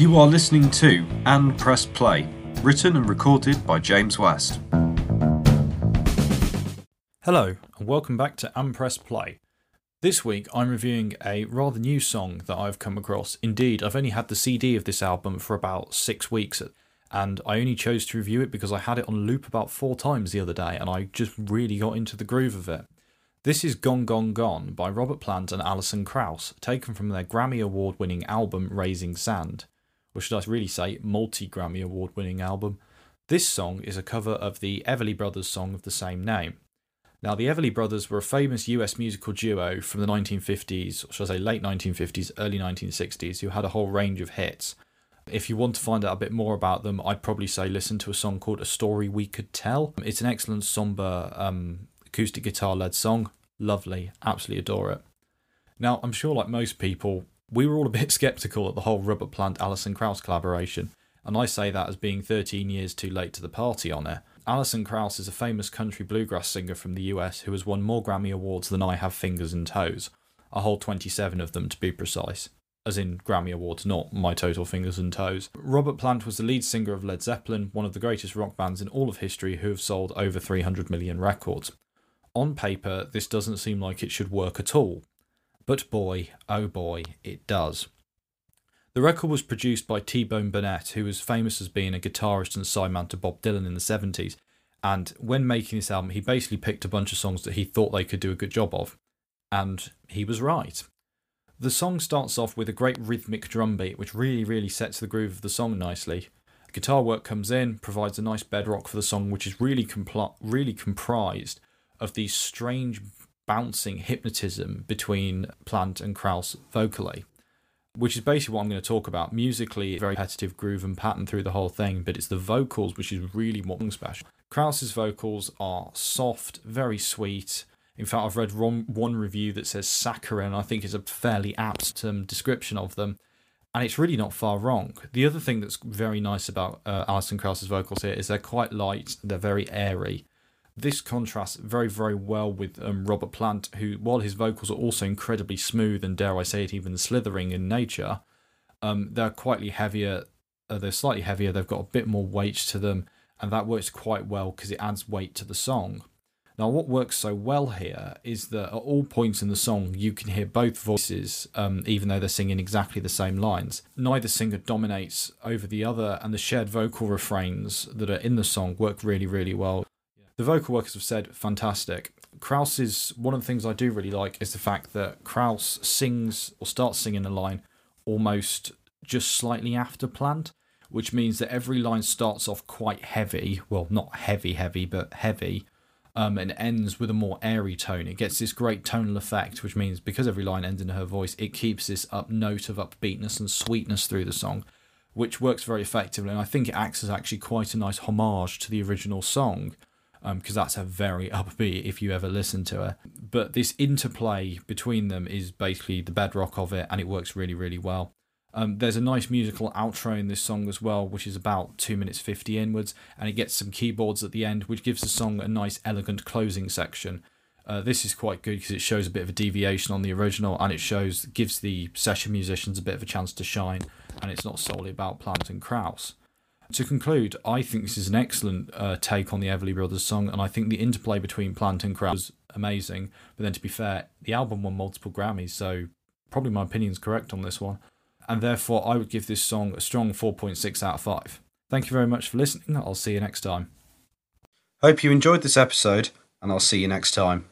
You are listening to And Press Play, written and recorded by James West. Hello, and welcome back to And Press Play. This week I'm reviewing a rather new song that I've come across. Indeed, I've only had the CD of this album for about six weeks, and I only chose to review it because I had it on loop about four times the other day, and I just really got into the groove of it. This is Gone Gone Gone by Robert Plant and Alison Krauss, taken from their Grammy Award winning album Raising Sand. Or should I really say, multi Grammy Award winning album. This song is a cover of the Everly Brothers song of the same name. Now, the Everly Brothers were a famous US musical duo from the 1950s, or should I say late 1950s, early 1960s, who had a whole range of hits. If you want to find out a bit more about them, I'd probably say listen to a song called A Story We Could Tell. It's an excellent somber um, acoustic guitar led song. Lovely, absolutely adore it. Now, I'm sure, like most people, we were all a bit skeptical at the whole Robert Plant Alison Krauss collaboration, and I say that as being 13 years too late to the party on it. Alison Krauss is a famous country bluegrass singer from the US who has won more Grammy Awards than I have fingers and toes, a whole 27 of them to be precise as in Grammy Awards, not my total fingers and toes. Robert Plant was the lead singer of Led Zeppelin, one of the greatest rock bands in all of history who have sold over 300 million records. On paper, this doesn't seem like it should work at all. But boy, oh boy, it does. The record was produced by T Bone Burnett, who was famous as being a guitarist and sideman to Bob Dylan in the 70s. And when making this album, he basically picked a bunch of songs that he thought they could do a good job of. And he was right. The song starts off with a great rhythmic drum beat, which really, really sets the groove of the song nicely. Guitar work comes in, provides a nice bedrock for the song, which is really, compl- really comprised of these strange bouncing hypnotism between Plant and Krauss vocally, which is basically what I'm going to talk about. Musically, very repetitive groove and pattern through the whole thing, but it's the vocals which is really what's special. Krauss's vocals are soft, very sweet. In fact, I've read one review that says saccharine. I think is a fairly apt description of them, and it's really not far wrong. The other thing that's very nice about uh, Alison Krauss's vocals here is they're quite light, they're very airy, this contrasts very, very well with um, Robert Plant, who, while his vocals are also incredibly smooth and, dare I say it, even slithering in nature, um, they're quite heavier. Uh, they're slightly heavier. They've got a bit more weight to them, and that works quite well because it adds weight to the song. Now, what works so well here is that at all points in the song, you can hear both voices, um, even though they're singing exactly the same lines. Neither singer dominates over the other, and the shared vocal refrains that are in the song work really, really well. The vocal workers have said fantastic. Krauss is one of the things I do really like is the fact that Krauss sings or starts singing a line almost just slightly after Plant, which means that every line starts off quite heavy. Well, not heavy, heavy, but heavy. Um, and ends with a more airy tone. It gets this great tonal effect, which means because every line ends in her voice, it keeps this up note of upbeatness and sweetness through the song, which works very effectively. And I think it acts as actually quite a nice homage to the original song because um, that's a very upbeat if you ever listen to her. But this interplay between them is basically the bedrock of it, and it works really, really well. Um, there's a nice musical outro in this song as well, which is about 2 minutes 50 inwards, and it gets some keyboards at the end, which gives the song a nice, elegant closing section. Uh, this is quite good because it shows a bit of a deviation on the original, and it shows gives the session musicians a bit of a chance to shine, and it's not solely about Plant and Krauss. To conclude, I think this is an excellent uh, take on the Everly Brothers song, and I think the interplay between Plant and Krauss was amazing. But then, to be fair, the album won multiple Grammys, so probably my opinion is correct on this one. And therefore, I would give this song a strong 4.6 out of 5. Thank you very much for listening. I'll see you next time. Hope you enjoyed this episode, and I'll see you next time.